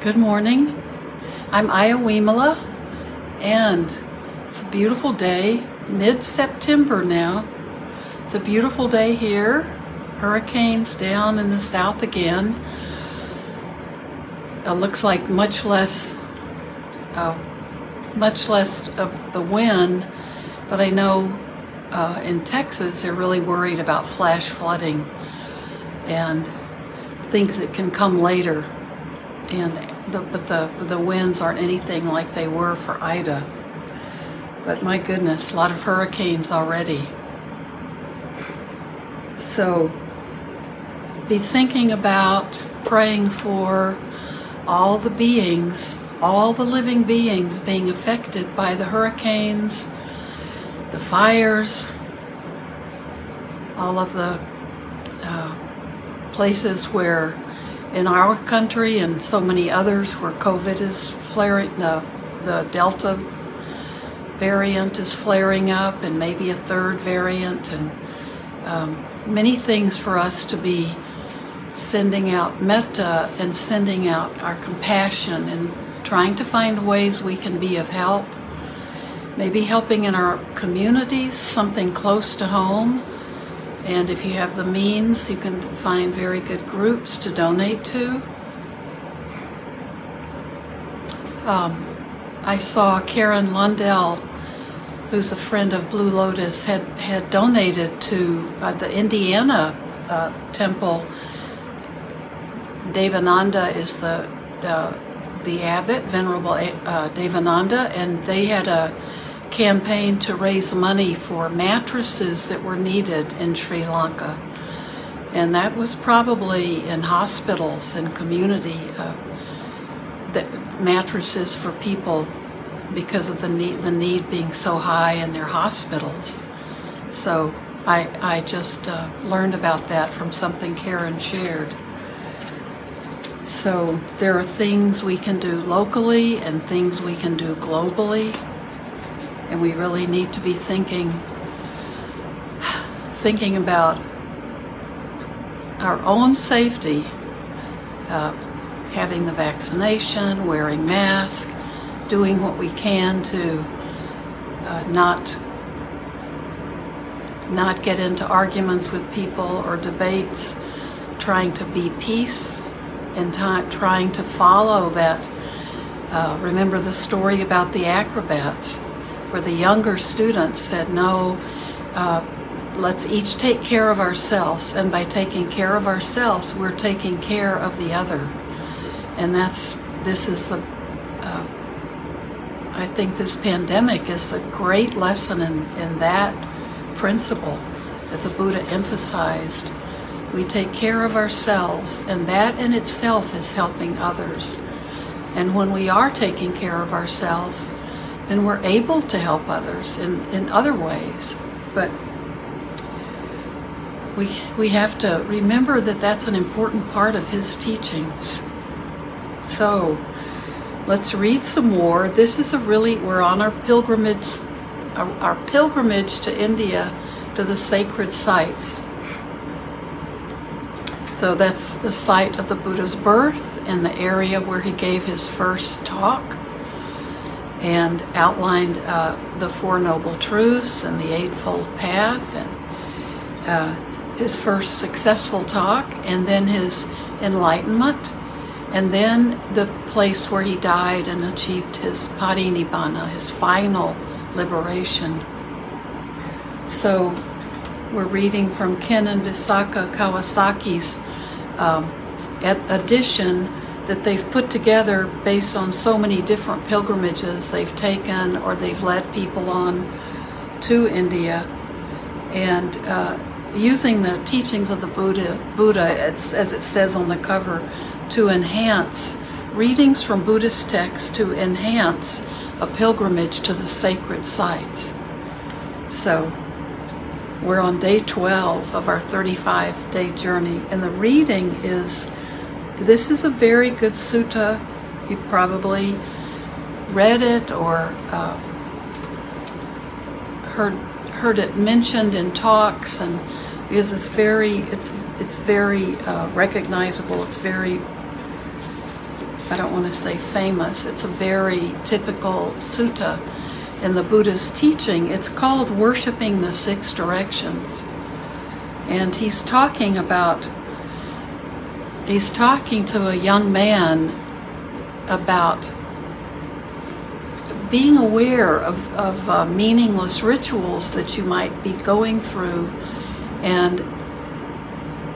Good morning. I'm Aya and it's a beautiful day, mid September now. It's a beautiful day here. Hurricanes down in the south again. It looks like much less, uh, much less of the wind, but I know uh, in Texas they're really worried about flash flooding and things that can come later and the, but the the winds aren't anything like they were for Ida. But my goodness, a lot of hurricanes already. So be thinking about praying for all the beings, all the living beings being affected by the hurricanes, the fires, all of the uh, places where in our country and so many others where COVID is flaring, the, the Delta variant is flaring up, and maybe a third variant, and um, many things for us to be sending out metta and sending out our compassion and trying to find ways we can be of help. Maybe helping in our communities, something close to home and if you have the means, you can find very good groups to donate to. Um, I saw Karen Lundell, who's a friend of Blue Lotus, had, had donated to uh, the Indiana uh, temple. Devananda is the uh, the abbot, Venerable uh, Devananda, and they had a campaign to raise money for mattresses that were needed in Sri Lanka. And that was probably in hospitals and community uh, mattresses for people because of the need, the need being so high in their hospitals. So I, I just uh, learned about that from something Karen shared. So there are things we can do locally and things we can do globally and we really need to be thinking thinking about our own safety, uh, having the vaccination, wearing masks, doing what we can to uh, not not get into arguments with people or debates, trying to be peace and trying to follow that. Uh, remember the story about the acrobats where the younger students said, no, uh, let's each take care of ourselves. And by taking care of ourselves, we're taking care of the other. And that's, this is the, uh, I think this pandemic is the great lesson in, in that principle that the Buddha emphasized. We take care of ourselves, and that in itself is helping others. And when we are taking care of ourselves, then we're able to help others in, in other ways. But we, we have to remember that that's an important part of his teachings. So let's read some more. This is a really, we're on our pilgrimage, our, our pilgrimage to India to the sacred sites. So that's the site of the Buddha's birth and the area where he gave his first talk and outlined uh, the Four Noble Truths and the Eightfold Path and uh, his first successful talk, and then his enlightenment, and then the place where he died and achieved his parinibbana, his final liberation. So we're reading from Ken and Visakha Kawasaki's um, edition that they've put together based on so many different pilgrimages they've taken or they've led people on to India. And uh, using the teachings of the Buddha, Buddha as it says on the cover, to enhance readings from Buddhist texts to enhance a pilgrimage to the sacred sites. So we're on day 12 of our 35 day journey, and the reading is this is a very good sutta. You've probably read it or uh, heard heard it mentioned in talks, and because it's very it's it's very uh, recognizable. It's very I don't want to say famous, it's a very typical sutta in the Buddha's teaching. It's called Worshipping the Six Directions. And he's talking about, he's talking to a young man about being aware of, of uh, meaningless rituals that you might be going through. And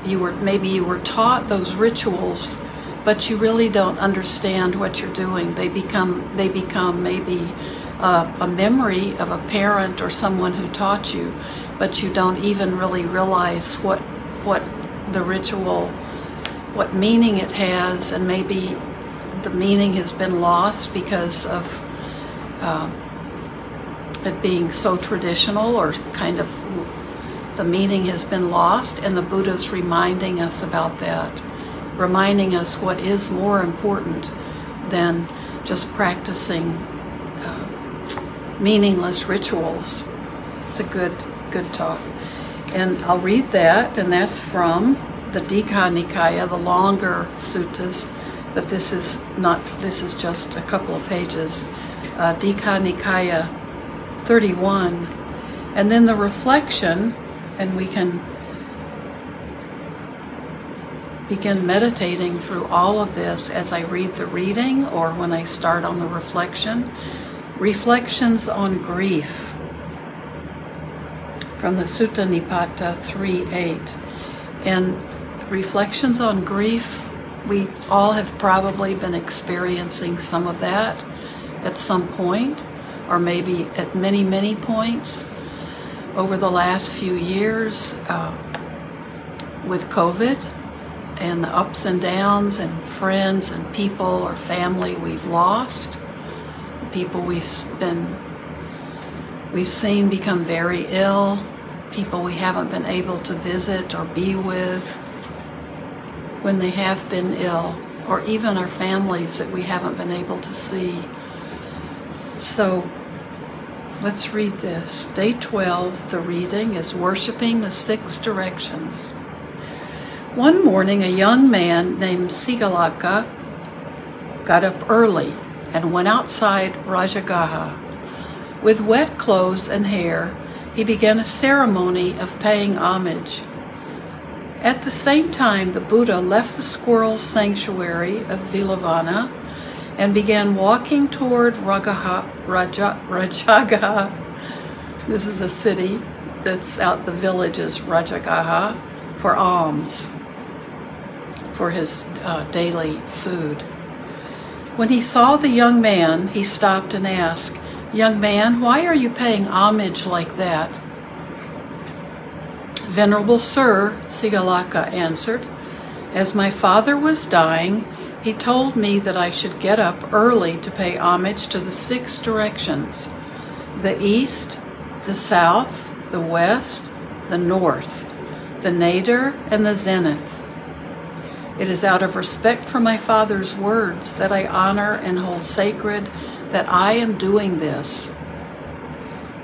you were maybe you were taught those rituals but you really don't understand what you're doing. They become they become maybe uh, a memory of a parent or someone who taught you but you don't even really realize what what the ritual what meaning it has and maybe the meaning has been lost because of uh, it being so traditional or kind of the meaning has been lost, and the Buddha's reminding us about that, reminding us what is more important than just practicing uh, meaningless rituals. It's a good, good talk. And I'll read that, and that's from the Digha Nikaya, the longer suttas, but this is not, this is just a couple of pages. Uh, Digha Nikaya 31. And then the reflection and we can begin meditating through all of this as I read the reading or when I start on the reflection. Reflections on grief from the Sutta Nipata 3.8. And reflections on grief, we all have probably been experiencing some of that at some point, or maybe at many, many points over the last few years uh, with COVID and the ups and downs and friends and people or family we've lost, people we've been we've seen become very ill, people we haven't been able to visit or be with when they have been ill, or even our families that we haven't been able to see. So Let's read this. Day 12, the reading is Worshipping the Six Directions. One morning, a young man named Sigalaka got up early and went outside Rajagaha. With wet clothes and hair, he began a ceremony of paying homage. At the same time, the Buddha left the squirrel sanctuary of Veluvana and began walking toward Ragaha, Raja, Rajagaha. This is a city that's out the villages, Rajagaha, for alms, for his uh, daily food. When he saw the young man, he stopped and asked, Young man, why are you paying homage like that? Venerable Sir, Sigalaka answered, As my father was dying, he told me that I should get up early to pay homage to the six directions the east, the south, the west, the north, the nadir, and the zenith. It is out of respect for my Father's words that I honor and hold sacred that I am doing this.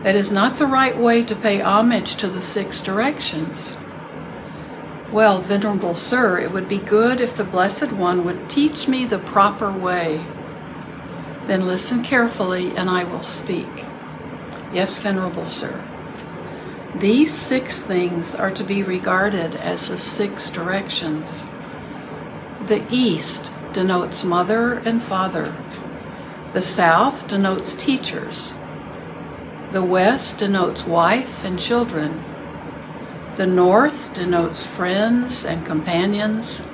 It is not the right way to pay homage to the six directions. Well, Venerable Sir, it would be good if the Blessed One would teach me the proper way. Then listen carefully and I will speak. Yes, Venerable Sir. These six things are to be regarded as the six directions. The east denotes mother and father. The south denotes teachers. The west denotes wife and children. The north denotes friends and companions.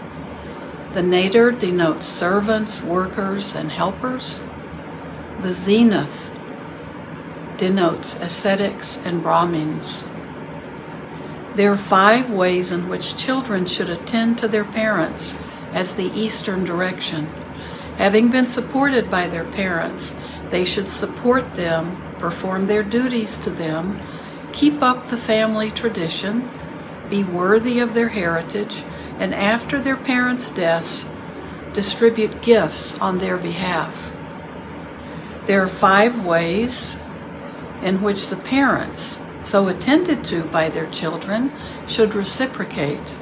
The nadir denotes servants, workers, and helpers. The zenith denotes ascetics and Brahmins. There are five ways in which children should attend to their parents as the eastern direction. Having been supported by their parents, they should support them, perform their duties to them, keep up the family tradition, be worthy of their heritage, and after their parents' deaths, distribute gifts on their behalf. There are five ways in which the parents, so attended to by their children, should reciprocate.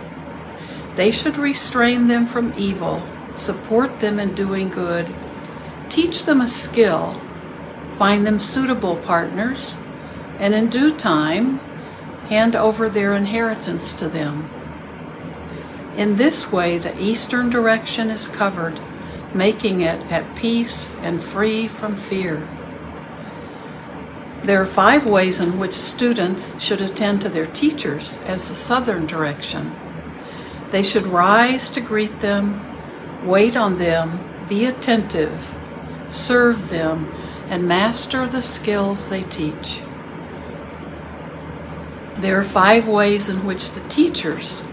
They should restrain them from evil support them in doing good, teach them a skill, find them suitable partners, and in due time, hand over their inheritance to them. In this way, the eastern direction is covered, making it at peace and free from fear. There are five ways in which students should attend to their teachers as the southern direction. They should rise to greet them, wait on them, be attentive, serve them, and master the skills they teach. There are five ways in which the teachers,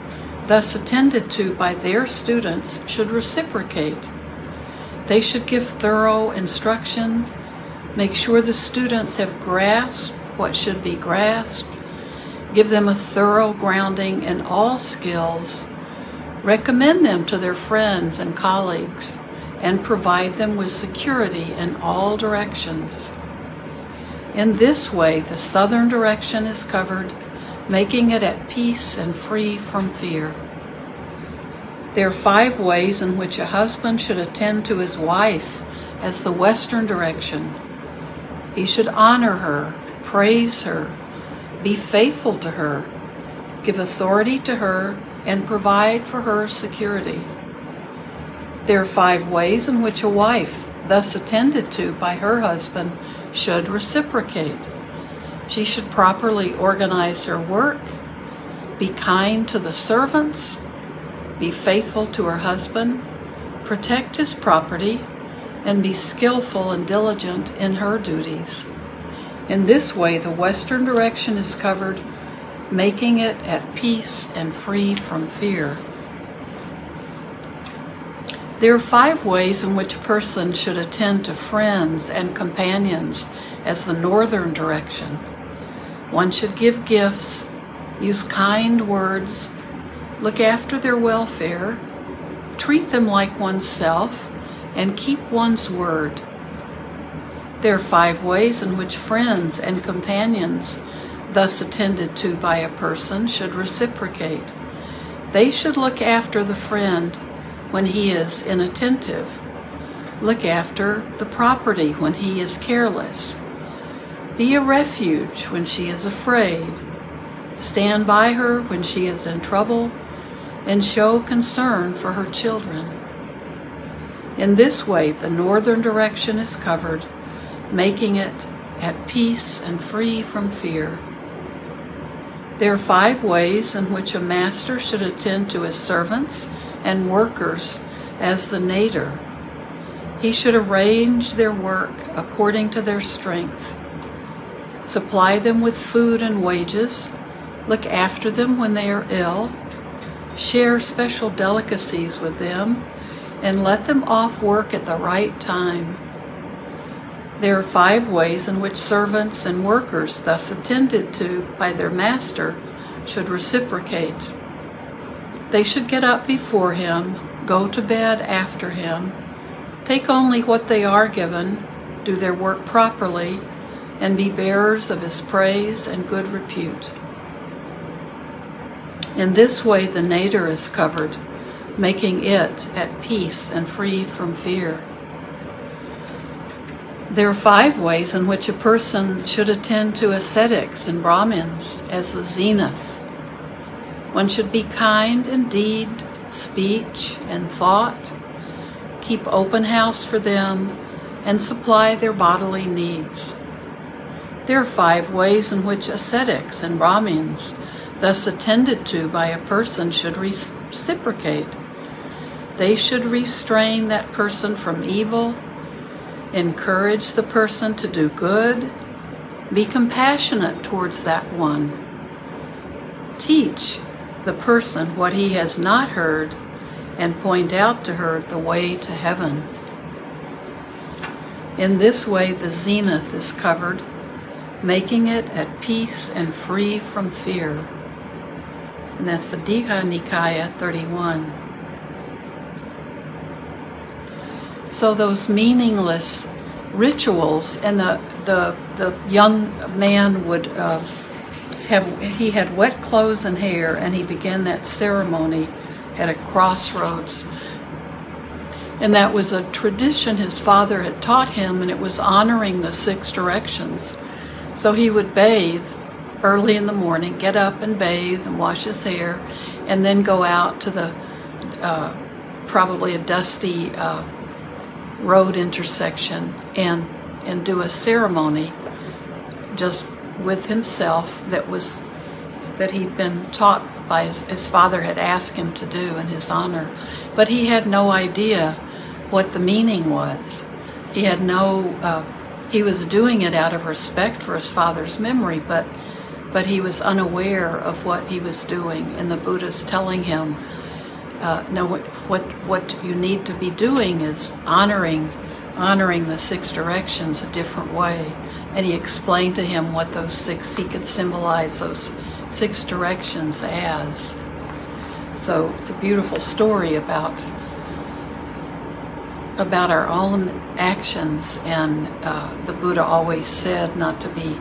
thus attended to by their students, should reciprocate. They should give thorough instruction Make sure the students have grasped what should be grasped. Give them a thorough grounding in all skills. Recommend them to their friends and colleagues and provide them with security in all directions. In this way, the southern direction is covered, making it at peace and free from fear. There are five ways in which a husband should attend to his wife as the western direction. He should honor her, praise her, be faithful to her, give authority to her, and provide for her security. There are five ways in which a wife, thus attended to by her husband, should reciprocate. She should properly organize her work, be kind to the servants, be faithful to her husband, protect his property, and be skillful and diligent in her duties. In this way, the western direction is covered, making it at peace and free from fear. There are five ways in which a person should attend to friends and companions as the northern direction. One should give gifts, use kind words, look after their welfare, treat them like oneself, and keep one's word. There are five ways in which friends and companions, thus attended to by a person, should reciprocate. They should look after the friend when he is inattentive, look after the property when he is careless, be a refuge when she is afraid, stand by her when she is in trouble, and show concern for her children. In this way, the northern direction is covered, making it at peace and free from fear. There are five ways in which a master should attend to his servants and workers as the nadir. He should arrange their work according to their strength, supply them with food and wages, look after them when they are ill, share special delicacies with them, and let them off work at the right time. There are five ways in which servants and workers, thus attended to by their master, should reciprocate. They should get up before him, go to bed after him, take only what they are given, do their work properly, and be bearers of his praise and good repute. In this way, the nadir is covered making it at peace and free from fear. There are five ways in which a person should attend to ascetics and Brahmins as the zenith. One should be kind in deed, speech, and thought, keep open house for them, and supply their bodily needs. There are five ways in which ascetics and Brahmins, thus attended to by a person, should reciprocate they should restrain that person from evil, encourage the person to do good, be compassionate towards that one. Teach the person what he has not heard and point out to her the way to heaven. In this way, the zenith is covered, making it at peace and free from fear. And that's the Digha Nikaya 31. So those meaningless rituals, and the the the young man would uh, have he had wet clothes and hair, and he began that ceremony at a crossroads. And that was a tradition his father had taught him, and it was honoring the six directions. So he would bathe early in the morning, get up and bathe and wash his hair, and then go out to the uh, probably a dusty uh, road intersection and and do a ceremony just with himself that was that he'd been taught by his, his father had asked him to do in his honor. But he had no idea what the meaning was. He had no uh, he was doing it out of respect for his father's memory but but he was unaware of what he was doing. And the buddha's telling him uh, no what, what what you need to be doing is honoring honoring the six directions a different way and he explained to him what those six he could symbolize those six directions as. So it's a beautiful story about about our own actions and uh, the buddha always said not to be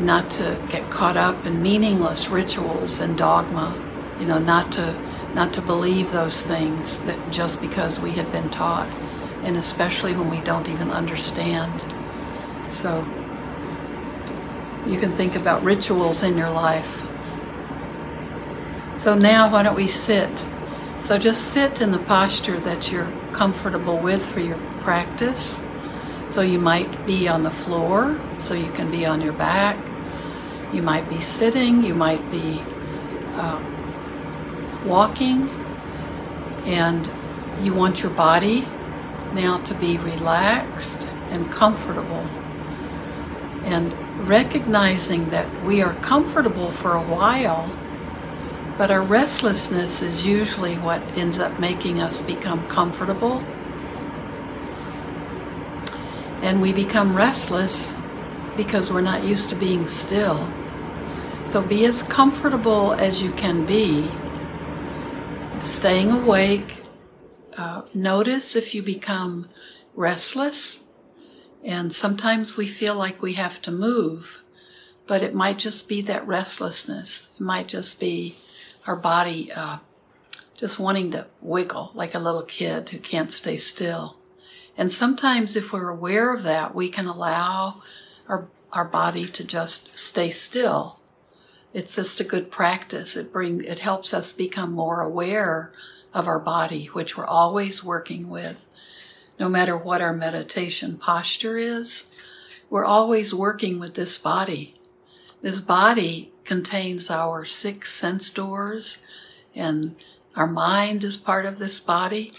not to get caught up in meaningless rituals and dogma you know not to not to believe those things that just because we had been taught and especially when we don't even understand so you can think about rituals in your life. So now, why don't we sit? So just sit in the posture that you're comfortable with for your practice. So you might be on the floor, so you can be on your back. You might be sitting, you might be uh, walking, and you want your body now to be relaxed and comfortable and recognizing that we are comfortable for a while, but our restlessness is usually what ends up making us become comfortable. And we become restless because we're not used to being still. So be as comfortable as you can be, staying awake. Uh, notice if you become restless and sometimes we feel like we have to move, but it might just be that restlessness. It might just be our body uh, just wanting to wiggle like a little kid who can't stay still. And sometimes, if we're aware of that, we can allow our, our body to just stay still. It's just a good practice. It bring it helps us become more aware of our body, which we're always working with no matter what our meditation posture is, we're always working with this body. This body contains our six sense doors, and our mind is part of this body.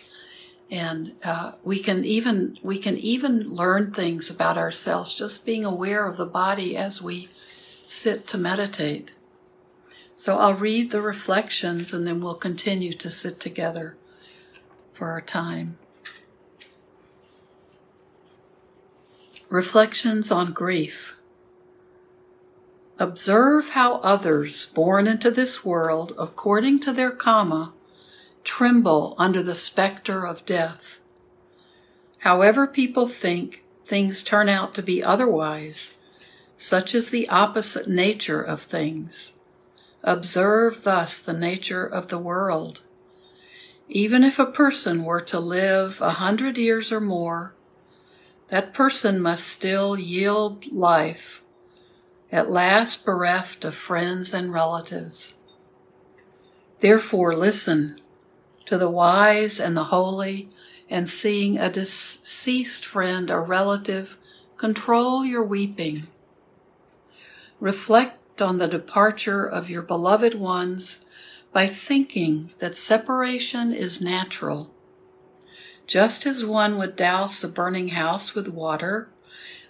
And uh, we can even we can even learn things about ourselves just being aware of the body as we sit to meditate. So I'll read the reflections, and then we'll continue to sit together for our time. Reflections on Grief. Observe how others born into this world according to their karma tremble under the specter of death. However people think, things turn out to be otherwise. Such is the opposite nature of things. Observe thus the nature of the world. Even if a person were to live a hundred years or more, that person must still yield life, at last bereft of friends and relatives. Therefore, listen to the wise and the holy, and seeing a deceased friend or relative, control your weeping. Reflect on the departure of your beloved ones by thinking that separation is natural just as one would douse a burning house with water,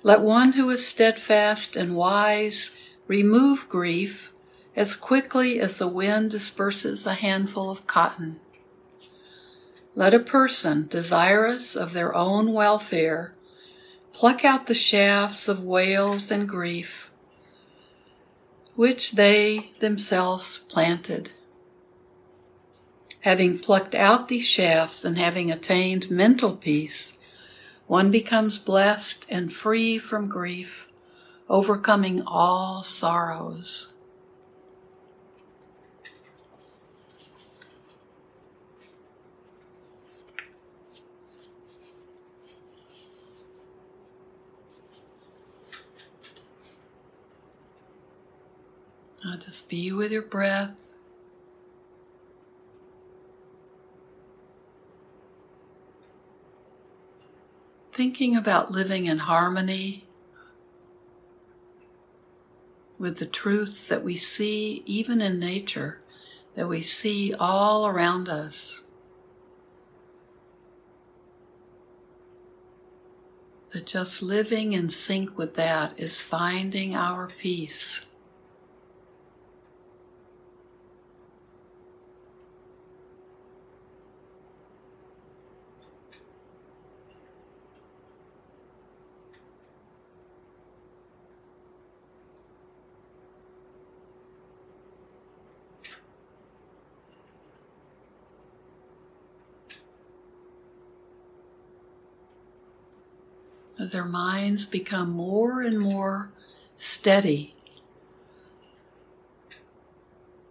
let one who is steadfast and wise remove grief as quickly as the wind disperses a handful of cotton. Let a person desirous of their own welfare pluck out the shafts of wails and grief which they themselves planted. Having plucked out these shafts and having attained mental peace, one becomes blessed and free from grief, overcoming all sorrows. Now just be with your breath. Thinking about living in harmony with the truth that we see even in nature, that we see all around us. That just living in sync with that is finding our peace. As their minds become more and more steady,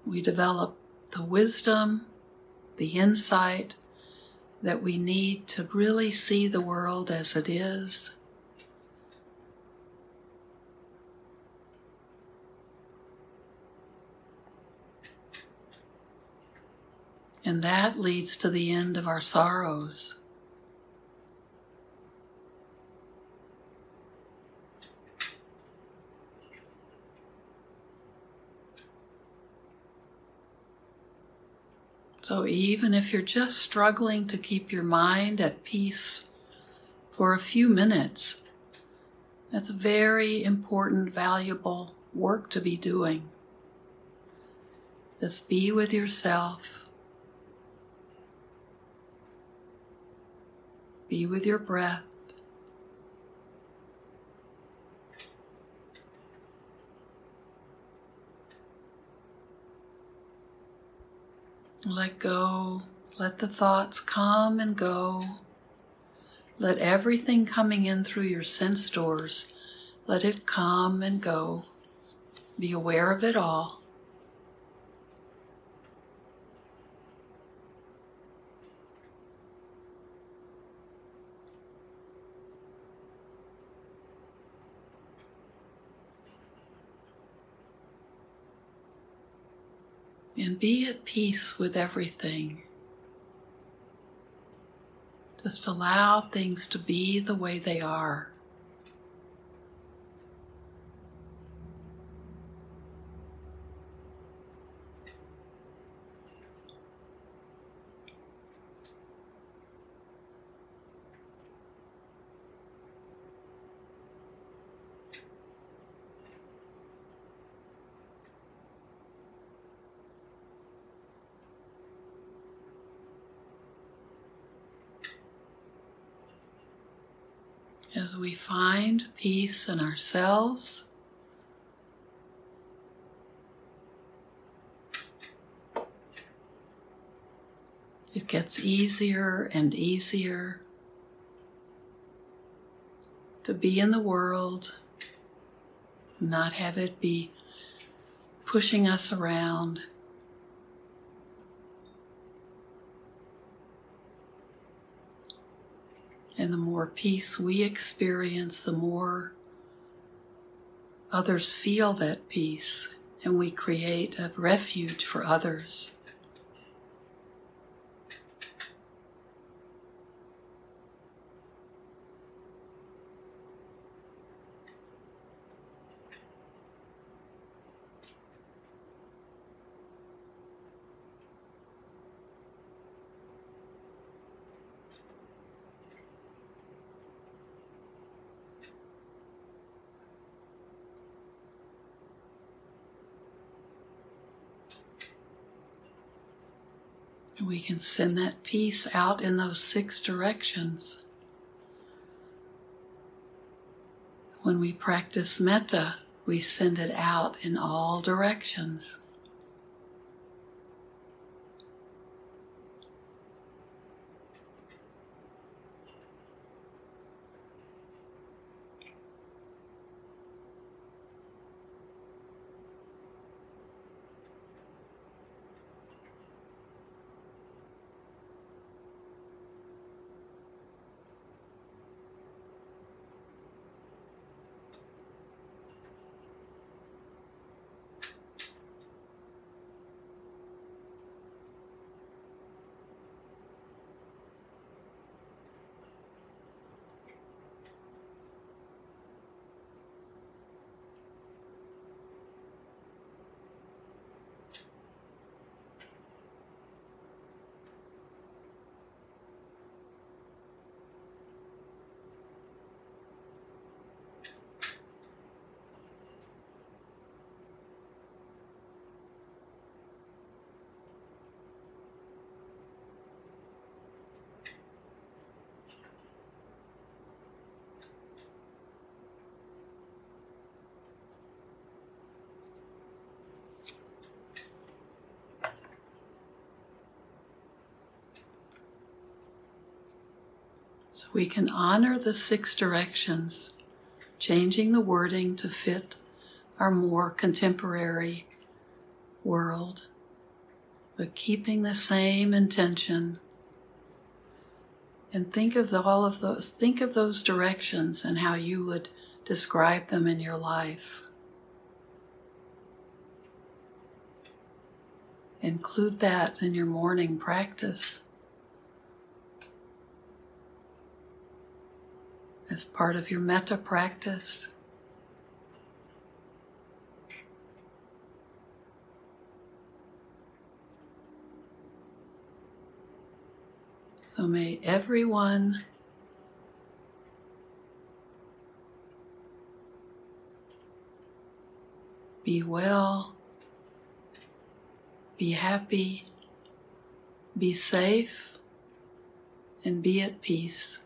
we develop the wisdom, the insight that we need to really see the world as it is. And that leads to the end of our sorrows. So, even if you're just struggling to keep your mind at peace for a few minutes, that's very important, valuable work to be doing. Just be with yourself. Be with your breath. Let go. Let the thoughts come and go. Let everything coming in through your sense doors, let it come and go. Be aware of it all. And be at peace with everything. Just allow things to be the way they are. as we find peace in ourselves. It gets easier and easier to be in the world, not have it be pushing us around. And the more peace we experience, the more others feel that peace, and we create a refuge for others. We can send that peace out in those six directions. When we practice metta, we send it out in all directions. So we can honor the six directions, changing the wording to fit our more contemporary world, but keeping the same intention. And think of the, all of those, think of those directions and how you would describe them in your life. Include that in your morning practice as part of your metta practice. So may everyone be well, be happy, be safe, and be at peace.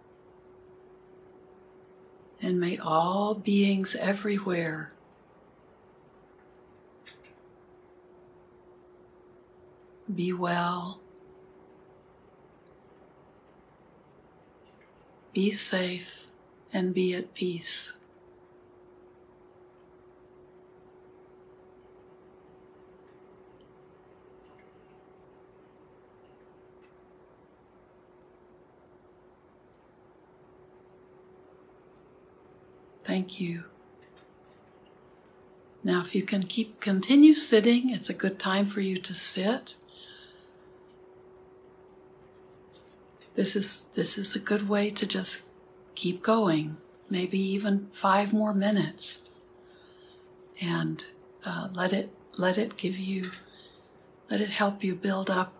And may all beings everywhere be well, be safe, and be at peace. Thank you. Now, if you can keep continue sitting, it's a good time for you to sit. This is this is a good way to just keep going, maybe even five more minutes, and uh, let it let it give you, let it help you build up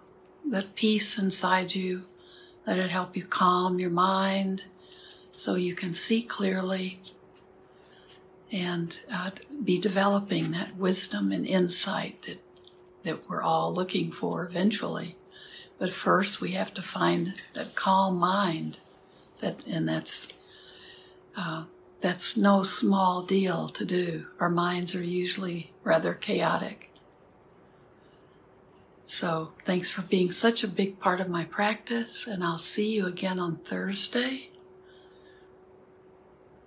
that peace inside you. Let it help you calm your mind, so you can see clearly and uh, be developing that wisdom and insight that that we're all looking for eventually. But first, we have to find that calm mind. That and that's uh, that's no small deal to do. Our minds are usually rather chaotic. So, thanks for being such a big part of my practice, and I'll see you again on Thursday.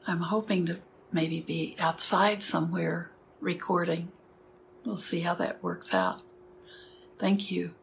I'm hoping to maybe be outside somewhere recording. We'll see how that works out. Thank you.